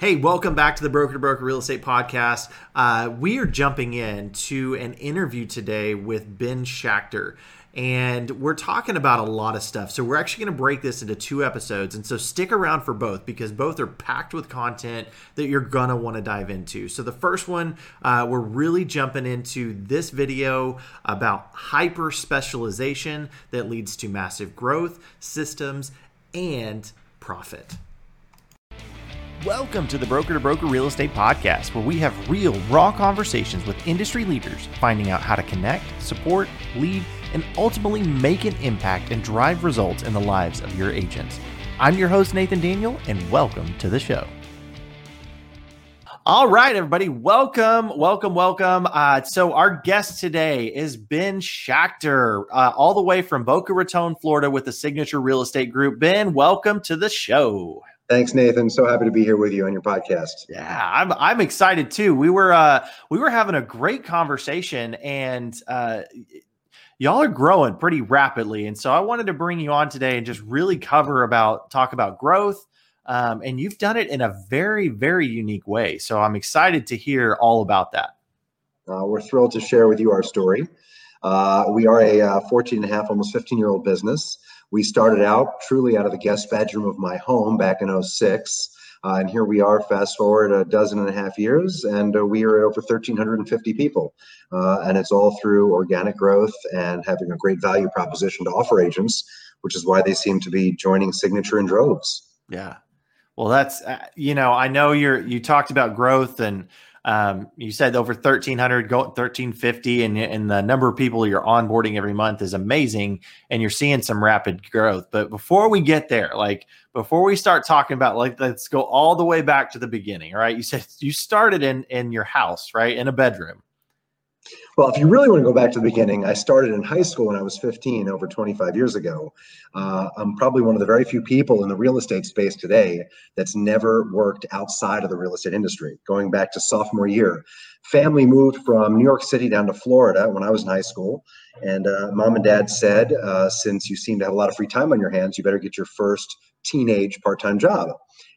Hey, welcome back to the Broker to Broker Real Estate Podcast. Uh, we are jumping in to an interview today with Ben Schachter. And we're talking about a lot of stuff. So, we're actually going to break this into two episodes. And so, stick around for both because both are packed with content that you're going to want to dive into. So, the first one, uh, we're really jumping into this video about hyper specialization that leads to massive growth, systems, and profit. Welcome to the Broker to Broker Real Estate Podcast, where we have real, raw conversations with industry leaders, finding out how to connect, support, lead, and ultimately make an impact and drive results in the lives of your agents. I'm your host, Nathan Daniel, and welcome to the show. All right, everybody, welcome, welcome, welcome. Uh, so, our guest today is Ben Schachter, uh, all the way from Boca Raton, Florida, with the Signature Real Estate Group. Ben, welcome to the show. Thanks, Nathan. So happy to be here with you on your podcast. Yeah, I'm I'm excited too. We were uh we were having a great conversation and uh y'all are growing pretty rapidly. And so I wanted to bring you on today and just really cover about talk about growth. Um, and you've done it in a very, very unique way. So I'm excited to hear all about that. Uh, we're thrilled to share with you our story. Uh, we are a uh, 14 and a half, almost 15 year old business. We started out truly out of the guest bedroom of my home back in 06. Uh, and here we are, fast forward a dozen and a half years, and uh, we are at over 1,350 people. Uh, and it's all through organic growth and having a great value proposition to offer agents, which is why they seem to be joining Signature in droves. Yeah. Well, that's, uh, you know, I know you're, you talked about growth and, um, you said over 1300 go 1350 and, and the number of people you're onboarding every month is amazing and you're seeing some rapid growth. But before we get there like before we start talking about like let's go all the way back to the beginning right? You said you started in in your house right? In a bedroom well, if you really want to go back to the beginning, I started in high school when I was 15, over 25 years ago. Uh, I'm probably one of the very few people in the real estate space today that's never worked outside of the real estate industry. Going back to sophomore year, family moved from New York City down to Florida when I was in high school. And uh, mom and dad said, uh, since you seem to have a lot of free time on your hands, you better get your first teenage part time job.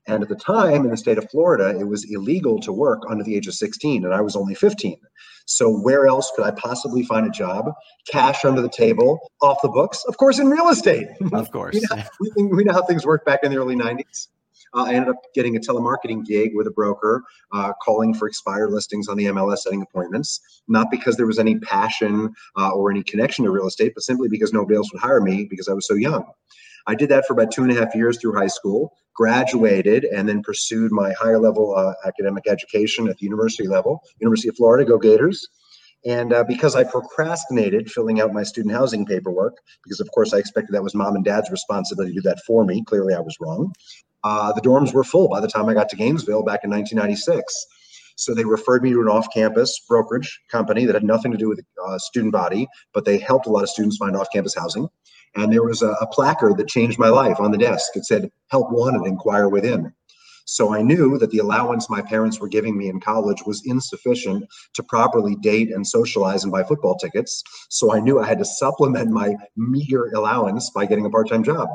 And at the time in the state of Florida, it was illegal to work under the age of 16, and I was only 15. So where else could I possibly find a job? Cash under the table, off the books, of course, in real estate. Of course. we, know, we, we, know, how things worked back in the early 90s. Uh, I ended up getting a telemarketing gig with a broker, uh, calling for expired listings on the MLS, setting appointments. Not because there was any passion uh, or any connection to real estate, but simply because nobody else would hire me because I was so young. I did that for about two and a half years through high school, graduated, and then pursued my higher level uh, academic education at the university level, University of Florida, go Gators. And uh, because I procrastinated filling out my student housing paperwork, because of course I expected that was mom and dad's responsibility to do that for me, clearly I was wrong. Uh, the dorms were full by the time I got to Gainesville back in 1996. So they referred me to an off-campus brokerage company that had nothing to do with the uh, student body, but they helped a lot of students find off-campus housing. And there was a, a placard that changed my life on the desk. It said, "Help wanted, inquire within." So I knew that the allowance my parents were giving me in college was insufficient to properly date and socialize and buy football tickets. So I knew I had to supplement my meager allowance by getting a part time job.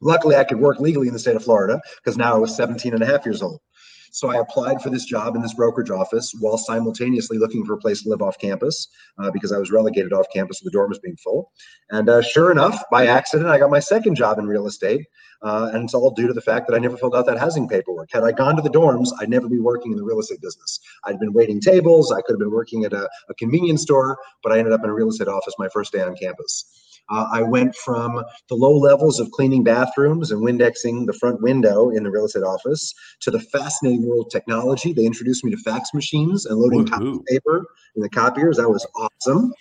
Luckily, I could work legally in the state of Florida because now I was 17 and a half years old. So I applied for this job in this brokerage office while simultaneously looking for a place to live off campus uh, because I was relegated off campus the dorms being full. And uh, sure enough, by accident, I got my second job in real estate. Uh, and it's all due to the fact that I never filled out that housing paperwork. Had I gone to the dorms, I'd never be working in the real estate business. I'd been waiting tables. I could have been working at a, a convenience store, but I ended up in a real estate office my first day on campus. Uh, I went from the low levels of cleaning bathrooms and Windexing the front window in the real estate office to the fascinating world of technology. They introduced me to fax machines and loading copy paper in the copiers. That was awesome.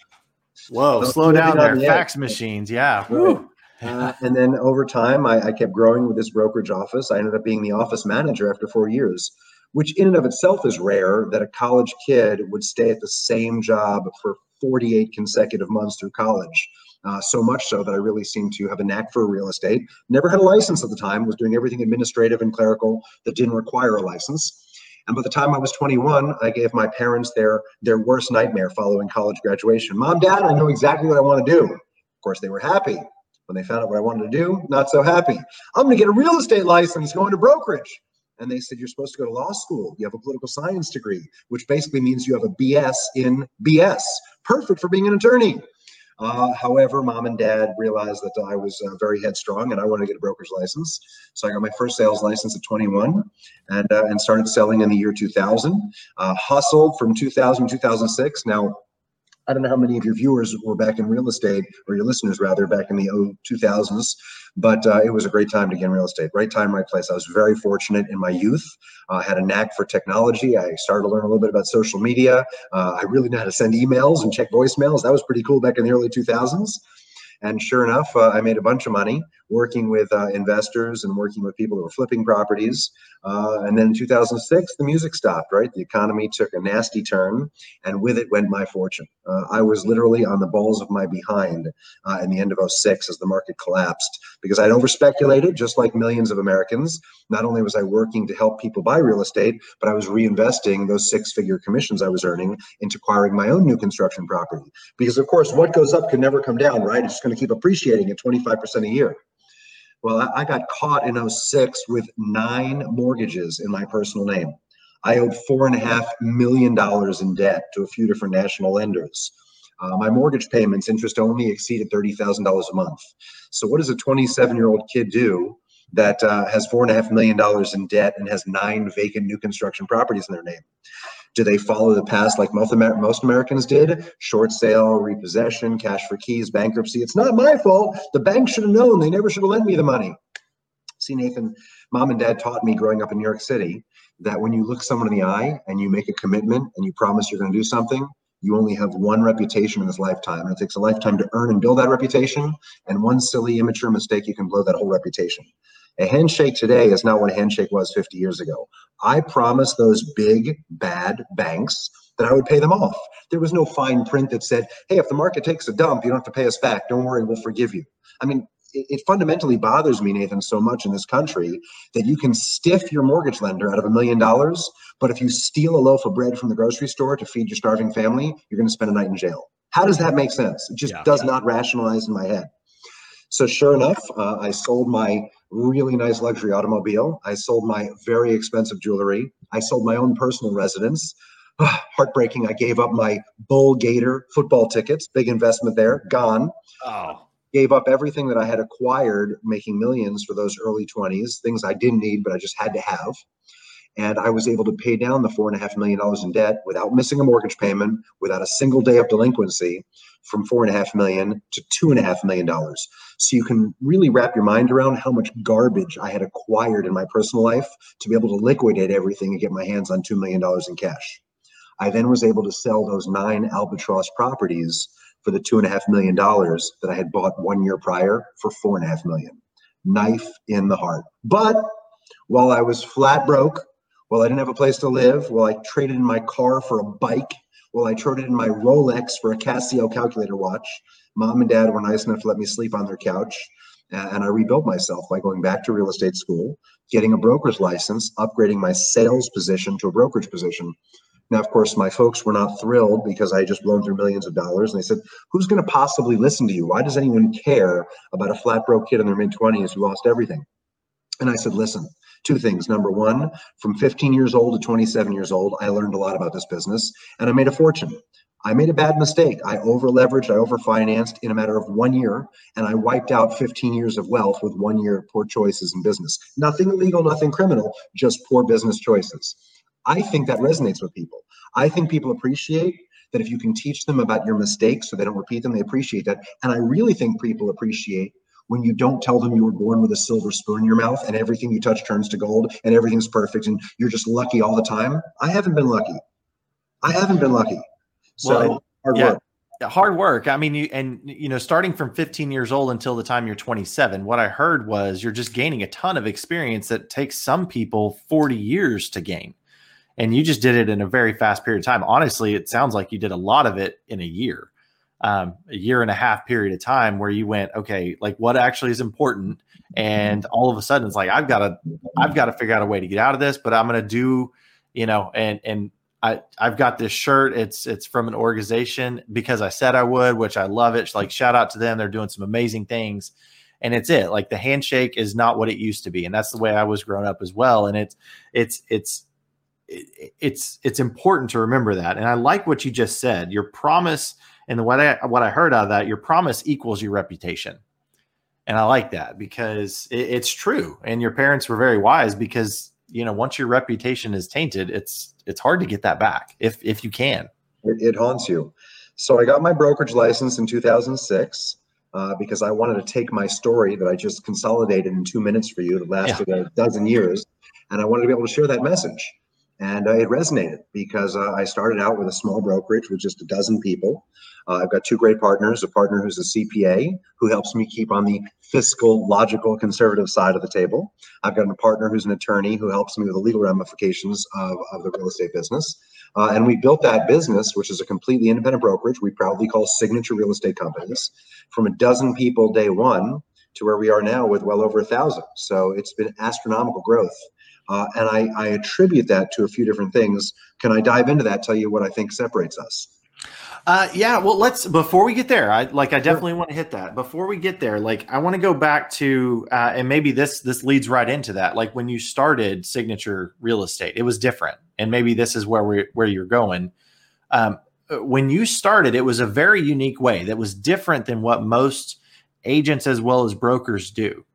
Whoa, so slow down there. The fax edge. machines. Yeah. Right. Uh, and then over time, I, I kept growing with this brokerage office. I ended up being the office manager after four years which in and of itself is rare that a college kid would stay at the same job for 48 consecutive months through college. Uh, so much so that I really seemed to have a knack for real estate. Never had a license at the time, was doing everything administrative and clerical that didn't require a license. And by the time I was 21, I gave my parents their their worst nightmare following college graduation. Mom, Dad, I know exactly what I want to do. Of course, they were happy. When they found out what I wanted to do, not so happy. I'm going to get a real estate license, going to brokerage. And they said, You're supposed to go to law school. You have a political science degree, which basically means you have a BS in BS. Perfect for being an attorney. Uh, however, mom and dad realized that I was uh, very headstrong and I wanted to get a broker's license. So I got my first sales license at 21 and, uh, and started selling in the year 2000. Uh, hustled from 2000 to 2006. Now, I don't know how many of your viewers were back in real estate, or your listeners rather, back in the 2000s, but uh, it was a great time to get in real estate. Right time, right place. I was very fortunate in my youth. I uh, had a knack for technology. I started to learn a little bit about social media. Uh, I really know how to send emails and check voicemails. That was pretty cool back in the early 2000s. And sure enough, uh, I made a bunch of money working with uh, investors and working with people who were flipping properties. Uh, and then in 2006, the music stopped, right? The economy took a nasty turn, and with it went my fortune. Uh, I was literally on the balls of my behind uh, in the end of 06 as the market collapsed because I'd overspeculated, just like millions of Americans. Not only was I working to help people buy real estate, but I was reinvesting those six figure commissions I was earning into acquiring my own new construction property. Because, of course, what goes up can never come down, right? It's going to keep appreciating at 25% a year. Well, I got caught in 06 with nine mortgages in my personal name. I owed four and a half million dollars in debt to a few different national lenders. Uh, my mortgage payments, interest only, exceeded $30,000 a month. So, what does a 27 year old kid do that uh, has four and a half million dollars in debt and has nine vacant new construction properties in their name? Do they follow the past like most, Amer- most Americans did? Short sale, repossession, cash for keys, bankruptcy. It's not my fault. The bank should have known. They never should have lent me the money. See, Nathan, mom and dad taught me growing up in New York City that when you look someone in the eye and you make a commitment and you promise you're going to do something, you only have one reputation in this lifetime. And it takes a lifetime to earn and build that reputation. And one silly, immature mistake, you can blow that whole reputation. A handshake today is not what a handshake was 50 years ago. I promised those big, bad banks that I would pay them off. There was no fine print that said, hey, if the market takes a dump, you don't have to pay us back. Don't worry, we'll forgive you. I mean, it, it fundamentally bothers me, Nathan, so much in this country that you can stiff your mortgage lender out of a million dollars, but if you steal a loaf of bread from the grocery store to feed your starving family, you're going to spend a night in jail. How does that make sense? It just yeah. does not rationalize in my head. So sure enough, uh, I sold my really nice luxury automobile. I sold my very expensive jewelry. I sold my own personal residence. Heartbreaking. I gave up my Bull Gator football tickets. Big investment there. Gone. Oh. Gave up everything that I had acquired making millions for those early 20s, things I didn't need, but I just had to have. And I was able to pay down the four and a half million dollars in debt without missing a mortgage payment, without a single day of delinquency, from four and a half million to two and a half million dollars. So you can really wrap your mind around how much garbage I had acquired in my personal life to be able to liquidate everything and get my hands on two million dollars in cash. I then was able to sell those nine albatross properties for the two and a half million dollars that I had bought one year prior for four and a half million. Knife in the heart. But while I was flat broke, while I didn't have a place to live, while I traded in my car for a bike well, I traded in my Rolex for a Casio calculator watch. Mom and dad were nice enough to let me sleep on their couch. And I rebuilt myself by going back to real estate school, getting a broker's license, upgrading my sales position to a brokerage position. Now, of course, my folks were not thrilled because I had just blown through millions of dollars. And they said, Who's going to possibly listen to you? Why does anyone care about a flat broke kid in their mid 20s who lost everything? And I said, Listen, two things. Number one, from 15 years old to 27 years old, I learned a lot about this business and I made a fortune. I made a bad mistake. I over leveraged, I over financed in a matter of one year, and I wiped out 15 years of wealth with one year of poor choices in business. Nothing illegal, nothing criminal, just poor business choices. I think that resonates with people. I think people appreciate that if you can teach them about your mistakes so they don't repeat them, they appreciate that. And I really think people appreciate when you don't tell them you were born with a silver spoon in your mouth and everything you touch turns to gold and everything's perfect and you're just lucky all the time. I haven't been lucky. I haven't been lucky. So well, hard yeah. work hard work i mean you and you know starting from 15 years old until the time you're 27 what i heard was you're just gaining a ton of experience that takes some people 40 years to gain and you just did it in a very fast period of time honestly it sounds like you did a lot of it in a year um, a year and a half period of time where you went, okay, like what actually is important, and all of a sudden it's like I've got to, I've got to figure out a way to get out of this, but I'm going to do, you know, and and I I've got this shirt. It's it's from an organization because I said I would, which I love it. Like shout out to them, they're doing some amazing things, and it's it. Like the handshake is not what it used to be, and that's the way I was growing up as well. And it's it's it's it's it's important to remember that. And I like what you just said. Your promise and what I what I heard out of that, your promise equals your reputation. And I like that because it, it's true. And your parents were very wise because you know once your reputation is tainted, it's it's hard to get that back if if you can. It, it haunts you. So I got my brokerage license in 2006 uh, because I wanted to take my story that I just consolidated in two minutes for you that lasted yeah. a dozen years, and I wanted to be able to share that message. And uh, it resonated because uh, I started out with a small brokerage with just a dozen people. Uh, I've got two great partners a partner who's a CPA who helps me keep on the fiscal, logical, conservative side of the table. I've got a partner who's an attorney who helps me with the legal ramifications of, of the real estate business. Uh, and we built that business, which is a completely independent brokerage we proudly call Signature Real Estate Companies, from a dozen people day one to where we are now with well over a thousand. So it's been astronomical growth. Uh, and I, I attribute that to a few different things. Can I dive into that? Tell you what I think separates us. Uh, yeah, well, let's before we get there. I like. I definitely want to hit that. Before we get there, like, I want to go back to, uh, and maybe this this leads right into that. Like when you started Signature Real Estate, it was different, and maybe this is where we where you're going. Um, when you started, it was a very unique way that was different than what most agents as well as brokers do.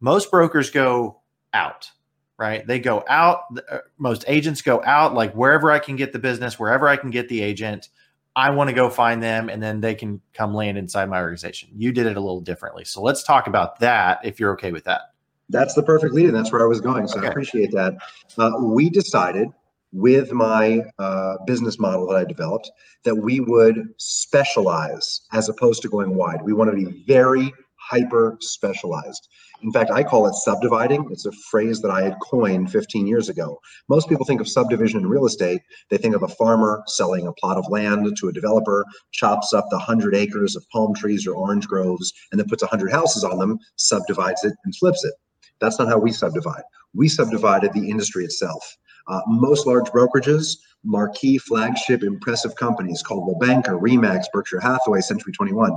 Most brokers go out right? They go out. Uh, most agents go out, like wherever I can get the business, wherever I can get the agent. I want to go find them, and then they can come land inside my organization. You did it a little differently, so let's talk about that. If you're okay with that, that's the perfect lead, and that's where I was going. So okay. I appreciate that. Uh, we decided with my uh, business model that I developed that we would specialize as opposed to going wide. We want to be very hyper specialized. In fact, I call it subdividing. It's a phrase that I had coined 15 years ago. Most people think of subdivision in real estate. They think of a farmer selling a plot of land to a developer, chops up the 100 acres of palm trees or orange groves, and then puts 100 houses on them, subdivides it, and flips it. That's not how we subdivide. We subdivided the industry itself. Uh, most large brokerages, marquee, flagship, impressive companies Coldwell Banker, Remax, Berkshire Hathaway, Century 21,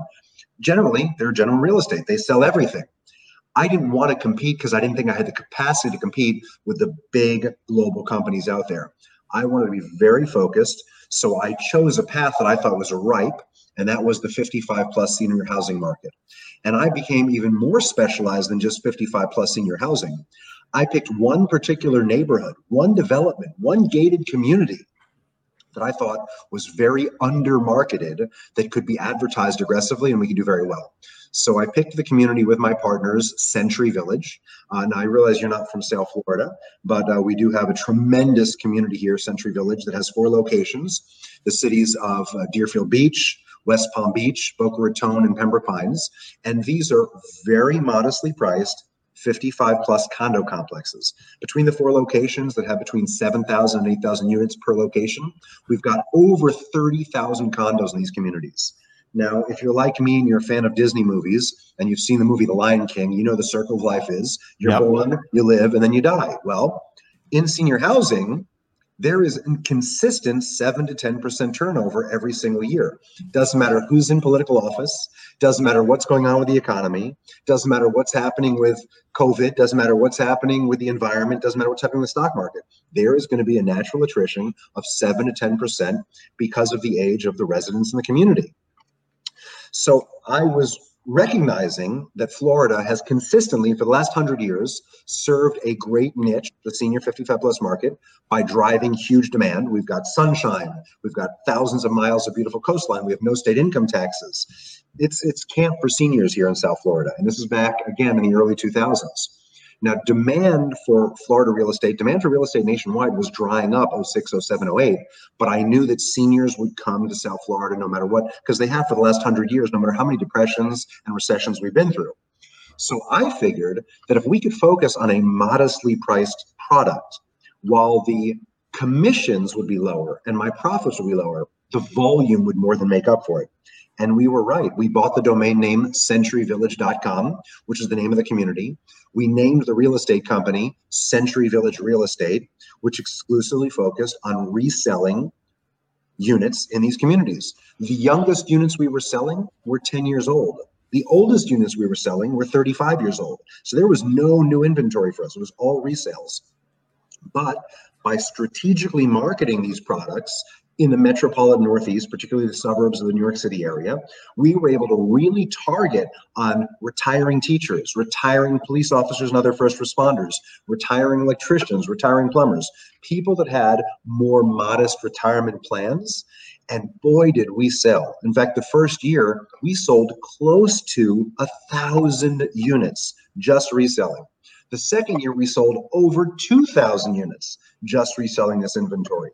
generally they're general real estate. They sell everything. I didn't want to compete because I didn't think I had the capacity to compete with the big global companies out there. I wanted to be very focused. So I chose a path that I thought was ripe, and that was the 55 plus senior housing market. And I became even more specialized than just 55 plus senior housing. I picked one particular neighborhood, one development, one gated community that I thought was very undermarketed that could be advertised aggressively and we could do very well. So I picked the community with my partners, Century Village. Uh, now I realize you're not from South Florida, but uh, we do have a tremendous community here, Century Village, that has four locations: the cities of uh, Deerfield Beach, West Palm Beach, Boca Raton, and Pembroke Pines. And these are very modestly priced 55 plus condo complexes. Between the four locations that have between 7,000 and 8,000 units per location, we've got over 30,000 condos in these communities. Now, if you're like me and you're a fan of Disney movies and you've seen the movie The Lion King, you know the circle of life is you're yep. born, you live, and then you die. Well, in senior housing, there is consistent 7 to 10% turnover every single year. Doesn't matter who's in political office, doesn't matter what's going on with the economy, doesn't matter what's happening with COVID, doesn't matter what's happening with the environment, doesn't matter what's happening with the stock market. There is going to be a natural attrition of 7 to 10% because of the age of the residents in the community. So I was recognizing that Florida has consistently, for the last hundred years, served a great niche, the senior 55 plus market, by driving huge demand. We've got sunshine, we've got thousands of miles of beautiful coastline, we have no state income taxes. It's it's camp for seniors here in South Florida, and this is back again in the early 2000s. Now, demand for Florida real estate, demand for real estate nationwide was drying up 06, 07, 08. But I knew that seniors would come to South Florida no matter what, because they have for the last hundred years, no matter how many depressions and recessions we've been through. So I figured that if we could focus on a modestly priced product while the commissions would be lower and my profits would be lower, the volume would more than make up for it. And we were right. We bought the domain name centuryvillage.com, which is the name of the community. We named the real estate company Century Village Real Estate, which exclusively focused on reselling units in these communities. The youngest units we were selling were 10 years old. The oldest units we were selling were 35 years old. So there was no new inventory for us. It was all resales. But by strategically marketing these products in the metropolitan Northeast, particularly the suburbs of the New York City area, we were able to really target on retiring teachers, retiring police officers and other first responders, retiring electricians, retiring plumbers, people that had more modest retirement plans. And boy, did we sell. In fact, the first year, we sold close to a thousand units just reselling. The second year, we sold over 2,000 units just reselling this inventory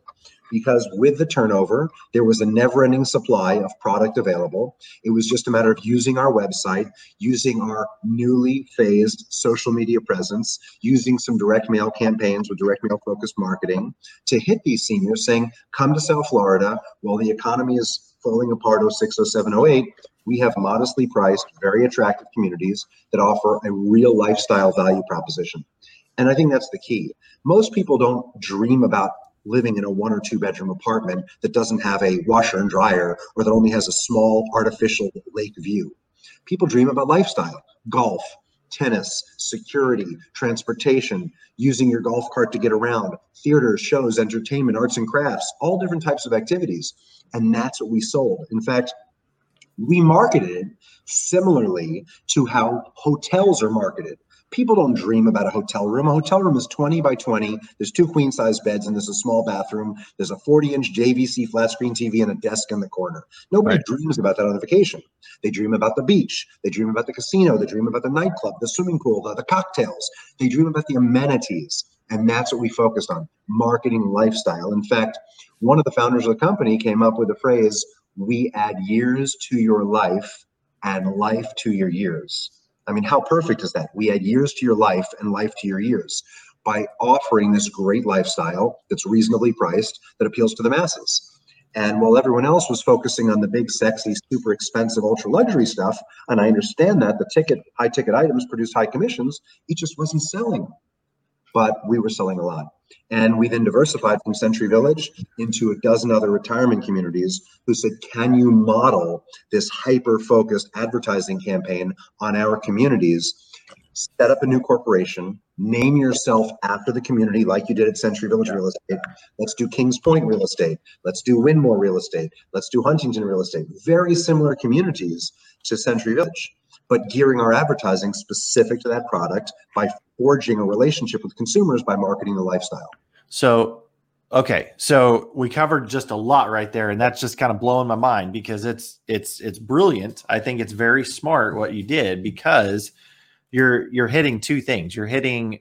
because with the turnover, there was a never ending supply of product available. It was just a matter of using our website, using our newly phased social media presence, using some direct mail campaigns with direct mail focused marketing to hit these seniors saying, come to South Florida while the economy is falling apart 06, 07, 08. We have modestly priced, very attractive communities that offer a real lifestyle value proposition. And I think that's the key. Most people don't dream about living in a one or two bedroom apartment that doesn't have a washer and dryer or that only has a small artificial lake view. People dream about lifestyle, golf, tennis, security, transportation, using your golf cart to get around, theaters, shows, entertainment, arts and crafts, all different types of activities. And that's what we sold. In fact, we marketed it similarly to how hotels are marketed people don't dream about a hotel room. A hotel room is 20 by 20. There's two queen size beds and there's a small bathroom. There's a 40 inch JVC flat screen TV and a desk in the corner. Nobody right. dreams about that on a vacation. They dream about the beach. They dream about the casino. They dream about the nightclub, the swimming pool, the, the cocktails. They dream about the amenities. And that's what we focused on marketing lifestyle. In fact, one of the founders of the company came up with the phrase, we add years to your life and life to your years. I mean, how perfect is that? We add years to your life and life to your years by offering this great lifestyle that's reasonably priced that appeals to the masses. And while everyone else was focusing on the big, sexy, super expensive, ultra luxury stuff, and I understand that the ticket, high ticket items produce high commissions, it just wasn't selling. But we were selling a lot. And we then diversified from Century Village into a dozen other retirement communities who said, Can you model this hyper focused advertising campaign on our communities? Set up a new corporation, name yourself after the community like you did at Century Village Real Estate. Let's do Kings Point Real Estate. Let's do Wynmoor Real Estate. Let's do Huntington Real Estate. Very similar communities to Century Village but gearing our advertising specific to that product by forging a relationship with consumers by marketing the lifestyle. So, okay, so we covered just a lot right there, and that's just kind of blowing my mind because it's it's it's brilliant. I think it's very smart what you did because you're you're hitting two things. You're hitting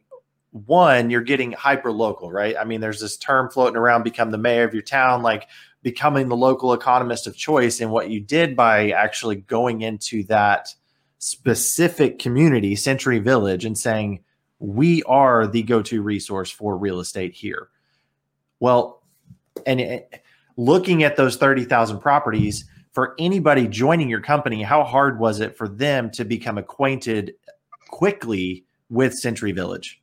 one, you're getting hyper local, right? I mean, there's this term floating around, become the mayor of your town, like becoming the local economist of choice. And what you did by actually going into that specific community, Century Village, and saying, we are the go to resource for real estate here. Well, and it, looking at those 30,000 properties, for anybody joining your company, how hard was it for them to become acquainted quickly with Century Village?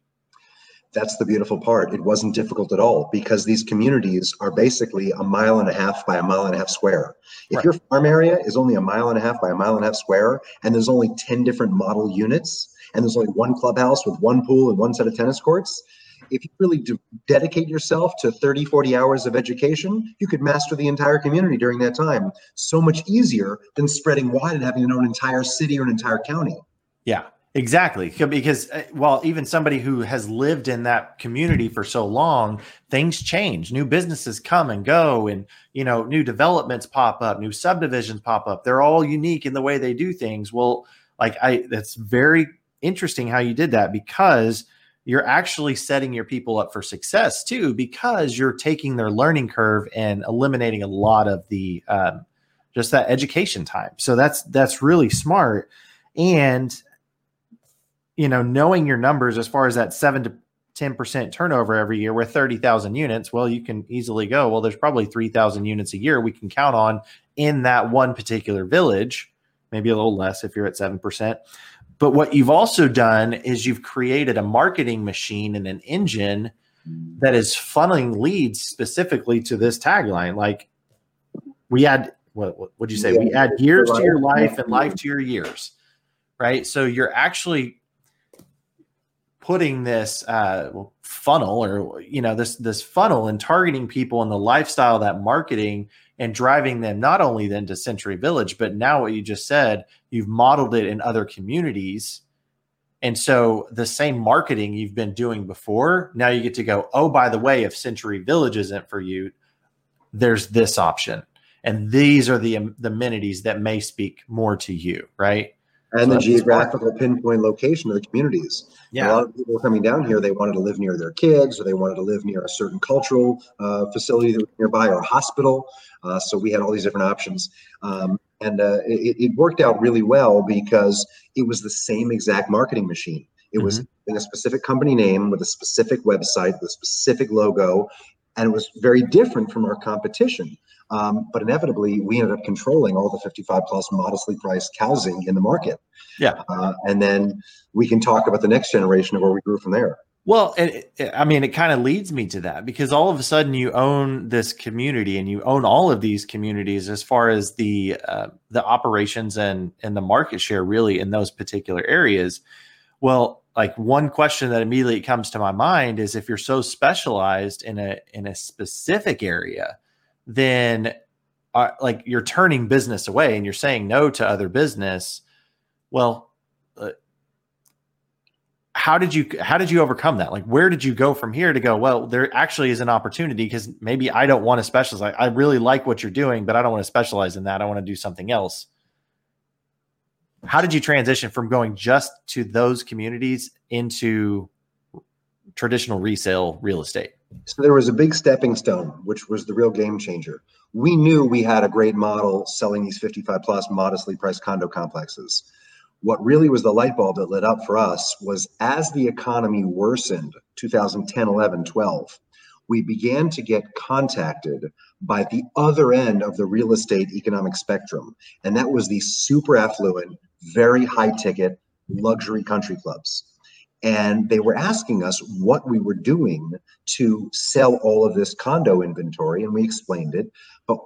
That's the beautiful part. It wasn't difficult at all because these communities are basically a mile and a half by a mile and a half square. If right. your farm area is only a mile and a half by a mile and a half square and there's only 10 different model units, and there's only one clubhouse with one pool and one set of tennis courts, if you really dedicate yourself to 30, 40 hours of education, you could master the entire community during that time. So much easier than spreading wide and having to know an entire city or an entire county. Yeah, exactly. Because, uh, well, even somebody who has lived in that community for so long, things change. New businesses come and go, and, you know, new developments pop up, new subdivisions pop up. They're all unique in the way they do things. Well, like I, that's very interesting how you did that because you're actually setting your people up for success too because you're taking their learning curve and eliminating a lot of the um, just that education time so that's that's really smart and you know knowing your numbers as far as that 7 to 10% turnover every year with 30,000 units well you can easily go well there's probably 3,000 units a year we can count on in that one particular village maybe a little less if you're at 7% but what you've also done is you've created a marketing machine and an engine that is funneling leads specifically to this tagline. Like we add, what would you say? Yeah. We add years to your life and life to your years. right? So you're actually putting this uh, funnel or you know this this funnel and targeting people in the lifestyle that marketing and driving them not only then to century village but now what you just said you've modeled it in other communities. And so the same marketing you've been doing before now you get to go oh by the way if century village isn't for you there's this option. And these are the the amenities that may speak more to you right and so the geographical smart. pinpoint location of the communities. Yeah. A lot of people coming down here, they wanted to live near their kids or they wanted to live near a certain cultural uh, facility that was nearby or a hospital. Uh, so we had all these different options. Um, and uh, it, it, worked out really well because it was the same exact marketing machine. It mm-hmm. was in a specific company name with a specific website, with a specific logo, and it was very different from our competition. Um, but inevitably, we ended up controlling all the 55 plus modestly priced housing in the market. Yeah. Uh, and then we can talk about the next generation of where we grew from there. Well, it, it, I mean, it kind of leads me to that because all of a sudden you own this community and you own all of these communities as far as the uh, the operations and and the market share really in those particular areas. Well, like one question that immediately comes to my mind is if you're so specialized in a in a specific area, then uh, like you're turning business away and you're saying no to other business. Well, uh, how did you how did you overcome that? Like where did you go from here to go? Well, there actually is an opportunity because maybe I don't want to specialize. I really like what you're doing, but I don't want to specialize in that. I want to do something else. How did you transition from going just to those communities into traditional resale real estate? So there was a big stepping stone, which was the real game changer. We knew we had a great model selling these 55 plus modestly priced condo complexes. What really was the light bulb that lit up for us was as the economy worsened 2010, 11, 12, we began to get contacted by the other end of the real estate economic spectrum. And that was the super affluent, very high ticket luxury country clubs and they were asking us what we were doing to sell all of this condo inventory and we explained it but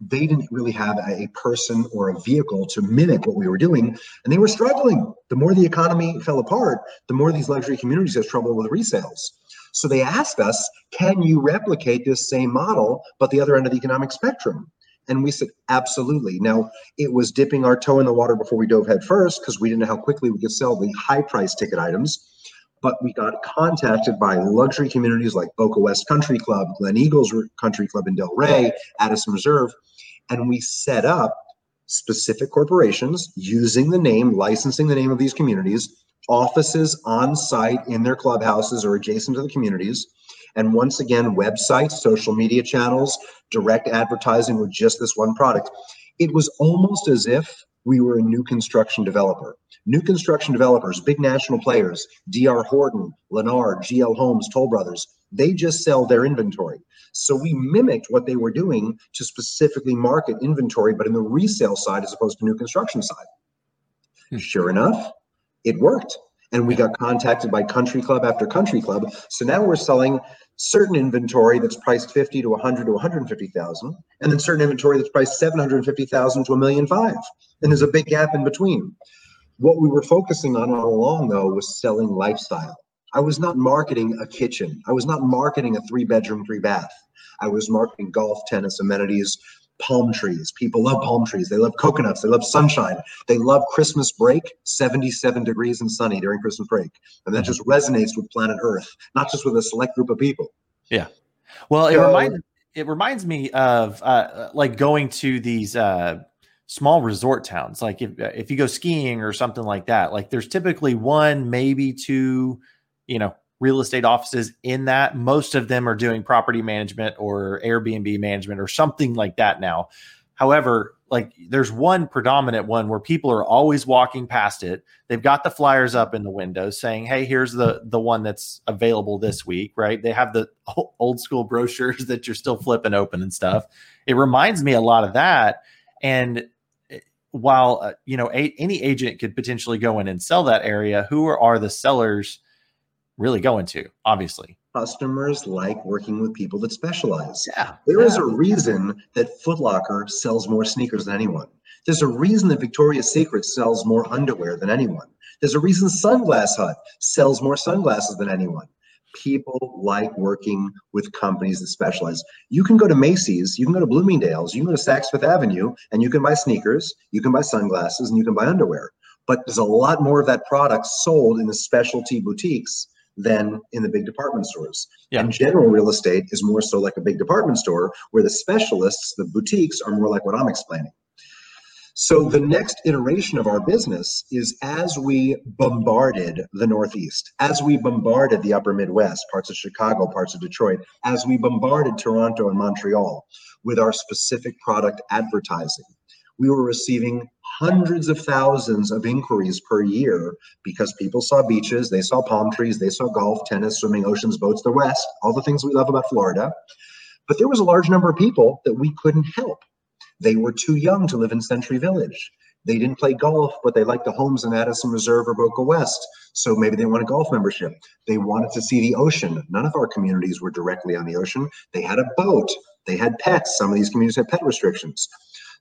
they didn't really have a person or a vehicle to mimic what we were doing and they were struggling. The more the economy fell apart the more these luxury communities had trouble with resales. So they asked us can you replicate this same model but the other end of the economic spectrum? And we said, absolutely. Now, it was dipping our toe in the water before we dove head first because we didn't know how quickly we could sell the high price ticket items but we got contacted by luxury communities like Boca West Country Club, Gleneagles Country Club in Delray, Addison Reserve, and we set up specific corporations using the name, licensing the name of these communities, offices on site in their clubhouses or adjacent to the communities. And once again, websites, social media channels, direct advertising with just this one product. It was almost as if we were a new construction developer. New construction developers, big national players, DR Horton, Lennar, GL Homes, Toll Brothers, they just sell their inventory. So we mimicked what they were doing to specifically market inventory, but in the resale side as opposed to new construction side. Hmm. Sure enough, it worked. And we got contacted by country club after country club. So now we're selling certain inventory that's priced 50 to 100 to 150,000 and then certain inventory that's priced 750,000 to a million five. And there's a big gap in between. What we were focusing on all along, though, was selling lifestyle. I was not marketing a kitchen. I was not marketing a three bedroom, three bath. I was marketing golf, tennis, amenities, palm trees. People love palm trees. They love coconuts. They love sunshine. They love Christmas break, 77 degrees and sunny during Christmas break. And that mm-hmm. just resonates with planet Earth, not just with a select group of people. Yeah. Well, it so, reminds it reminds me of uh, like going to these uh, small resort towns like if uh, if you go skiing or something like that like there's typically one maybe two you know real estate offices in that. Most of them are doing property management or airbnb management or something like that now. However like there's one predominant one where people are always walking past it. They've got the flyers up in the window saying hey here's the the one that's available this week right? They have the old school brochures that you're still flipping open and stuff. It reminds me a lot of that. And while uh, you know a, any agent could potentially go in and sell that area who are, are the sellers really going to obviously customers like working with people that specialize. Yeah. There is yeah. a reason that Foot Locker sells more sneakers than anyone. There's a reason that Victoria's Secret sells more underwear than anyone. There's a reason Sunglass Hut sells more sunglasses than anyone. People like working with companies that specialize. You can go to Macy's, you can go to Bloomingdale's, you can go to Saks Fifth Avenue, and you can buy sneakers, you can buy sunglasses, and you can buy underwear. But there's a lot more of that product sold in the specialty boutiques than in the big department stores. Yeah. And general real estate is more so like a big department store, where the specialists, the boutiques, are more like what I'm explaining. So the next iteration of our business is as we bombarded the Northeast, as we bombarded the upper Midwest, parts of Chicago, parts of Detroit, as we bombarded Toronto and Montreal with our specific product advertising, we were receiving hundreds of thousands of inquiries per year because people saw beaches, they saw palm trees, they saw golf, tennis, swimming, oceans, boats, the West, all the things we love about Florida. But there was a large number of people that we couldn't help. They were too young to live in Century Village. They didn't play golf, but they liked the homes in Addison Reserve or Boca West. So maybe they want a golf membership. They wanted to see the ocean. None of our communities were directly on the ocean. They had a boat. They had pets. Some of these communities had pet restrictions.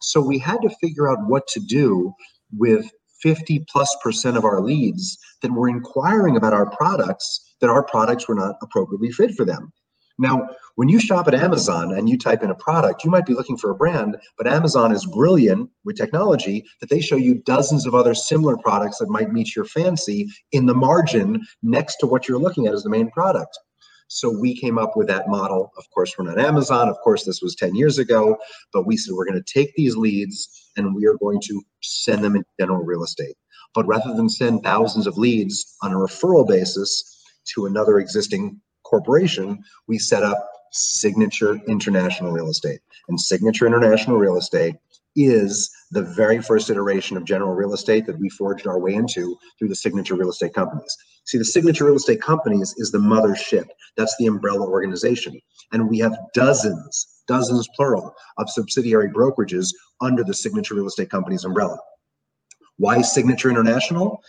So we had to figure out what to do with 50 plus percent of our leads that were inquiring about our products that our products were not appropriately fit for them. Now, when you shop at Amazon and you type in a product, you might be looking for a brand, but Amazon is brilliant with technology that they show you dozens of other similar products that might meet your fancy in the margin next to what you're looking at as the main product. So we came up with that model. Of course, we're not Amazon. Of course, this was 10 years ago, but we said we're going to take these leads and we are going to send them in general real estate. But rather than send thousands of leads on a referral basis to another existing corporation, we set up Signature International Real Estate. And Signature International Real Estate is the very first iteration of general real estate that we forged our way into through the Signature Real Estate companies. See, the Signature Real Estate companies is the mothership. That's the umbrella organization. And we have dozens, dozens plural, of subsidiary brokerages under the Signature Real Estate companies umbrella. Why Signature International?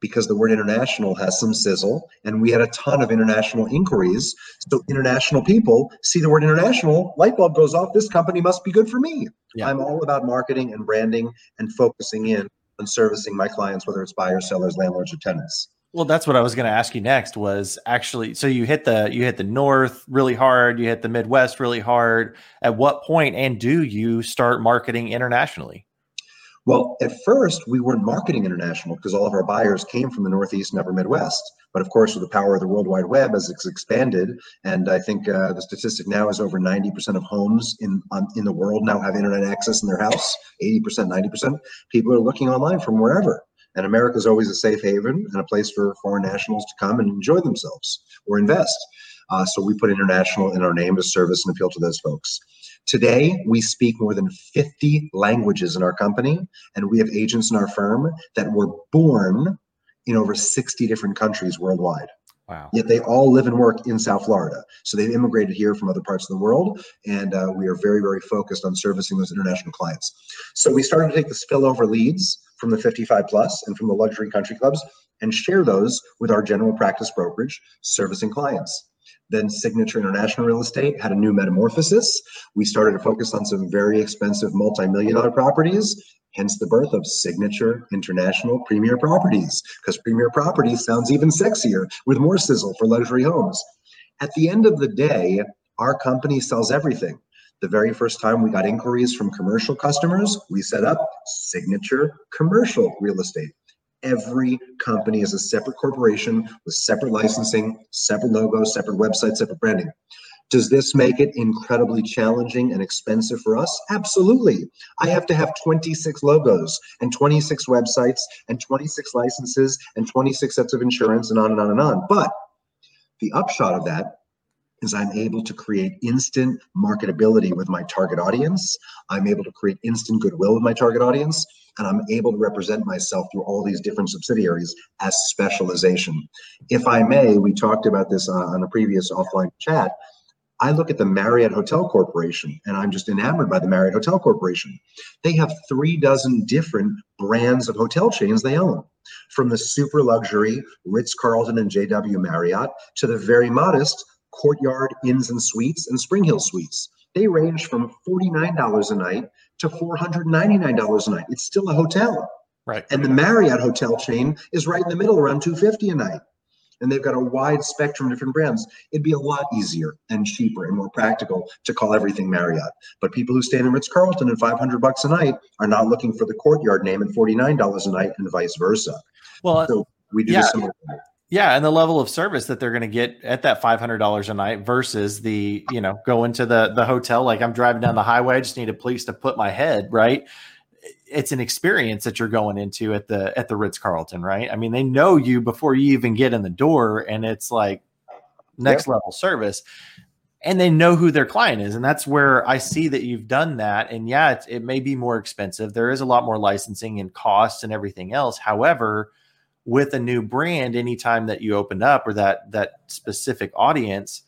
Because the word international has some sizzle and we had a ton of international inquiries. So international people see the word international light bulb goes off this company must be good for me. Yeah. i'm all about marketing and branding and focusing in on servicing my clients whether it's buyers sellers landlords or tenants. Well that's what i was going to ask you next was actually so you hit the you hit the north really hard you hit the midwest really hard. At what point and do you start marketing internationally well, at first, we weren't marketing international because all of our buyers came from the Northeast and Upper Midwest. But of course, with the power of the World Wide Web, as it's expanded, and I think uh, the statistic now is over 90% of homes in on, in the world now have internet access in their house. 80%, 90%. People are looking online from wherever. And America is always a safe haven and a place for foreign nationals to come and enjoy themselves or invest. Uh, so we put international in our name to service and appeal to those folks. Today, we speak more than 50 languages in our company, and we have agents in our firm that were born in over 60 different countries worldwide. Wow. Yet they all live and work in South Florida. So they've immigrated here from other parts of the world, and uh, we are very, very focused on servicing those international clients. So we started to take the spillover leads from the 55 plus and from the luxury country clubs and share those with our general practice brokerage servicing clients. Then Signature International Real Estate had a new metamorphosis. We started to focus on some very expensive multi-million dollar properties, hence the birth of Signature International Premier Properties, because Premier Properties sounds even sexier with more sizzle for luxury homes. At the end of the day, our company sells everything. The very first time we got inquiries from commercial customers, we set up Signature Commercial Real Estate every company is a separate corporation with separate licensing, separate logos, separate websites, separate branding. Does this make it incredibly challenging and expensive for us? Absolutely. I have to have 26 logos and 26 websites and 26 licenses and 26 sets of insurance and on and on and on. But the upshot of that is I'm able to create instant marketability with my target audience. I'm able to create instant goodwill with my target audience and I'm able to represent myself through all these different subsidiaries as specialization. If I may, we talked about this uh, on a previous offline chat. I look at the Marriott Hotel Corporation and I'm just enamored by the Marriott Hotel Corporation. They have three dozen different brands of hotel chains they own, from the super luxury Ritz Carlton and JW Marriott to the very modest Courtyard Inns and Suites and SpringHill Suites. They range from $49 a night to $499 a night. It's still a hotel. Right. And the Marriott hotel chain is right in the middle, around 250 a night. And they've got a wide spectrum of different brands. It'd be a lot easier and cheaper and more practical to call everything Marriott. But people who stay in Ritz Carlton at 500 bucks a night are not looking for the courtyard name at $49 a night and vice versa. Well, so we do yeah. similar thing. Yeah, and the level of service that they're going to get at that five hundred dollars a night versus the you know going to the the hotel. Like I'm driving down the highway, I just need a place to put my head. Right, it's an experience that you're going into at the at the Ritz Carlton. Right, I mean they know you before you even get in the door, and it's like next yep. level service. And they know who their client is, and that's where I see that you've done that. And yeah, it, it may be more expensive. There is a lot more licensing and costs and everything else. However, with a new brand anytime that you open up or that that specific audience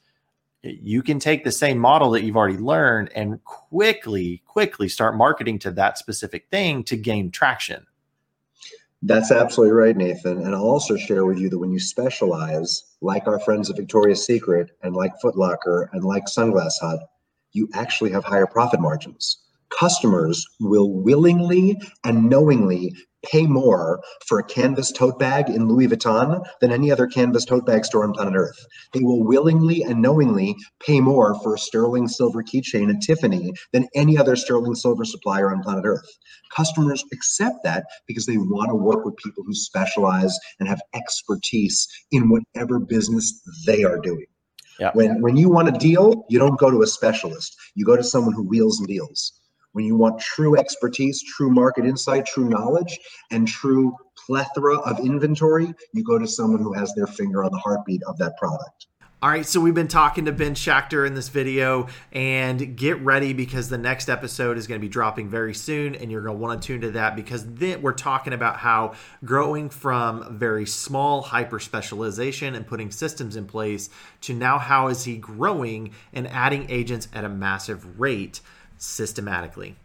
you can take the same model that you've already learned and quickly quickly start marketing to that specific thing to gain traction. That's absolutely right nathan. And i'll also share with you that when you specialize like our friends at victoria's secret and like footlocker and like sunglass hut you actually have higher profit margins customers will willingly and knowingly pay more for a canvas tote bag in Louis Vuitton than any other canvas tote bag store on planet Earth. They will willingly and knowingly pay more for a sterling silver keychain at Tiffany than any other sterling silver supplier on planet Earth. Customers accept that because they want to work with people who specialize and have expertise in whatever business they are doing. Yeah. When when you want a deal, you don't go to a specialist. You go to someone who wheels and deals when you want true expertise, true market insight, true knowledge, and true plethora of inventory, you go to someone who has their finger on the heartbeat of that product. All right, so we've been talking to Ben Schachter in this video, and get ready because the next episode is going to be dropping very soon, and you're going to want to tune to that because then we're talking about how growing from very small hyper specialization and putting systems in place to now how is he growing and adding agents at a massive rate systematically.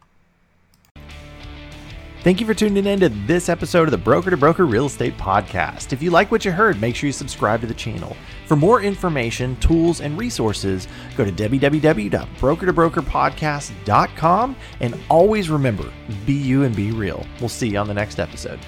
Thank you for tuning in to this episode of the Broker to Broker Real Estate Podcast. If you like what you heard, make sure you subscribe to the channel. For more information, tools, and resources, go to www.brokertobrokerpodcast.com and always remember be you and be real. We'll see you on the next episode.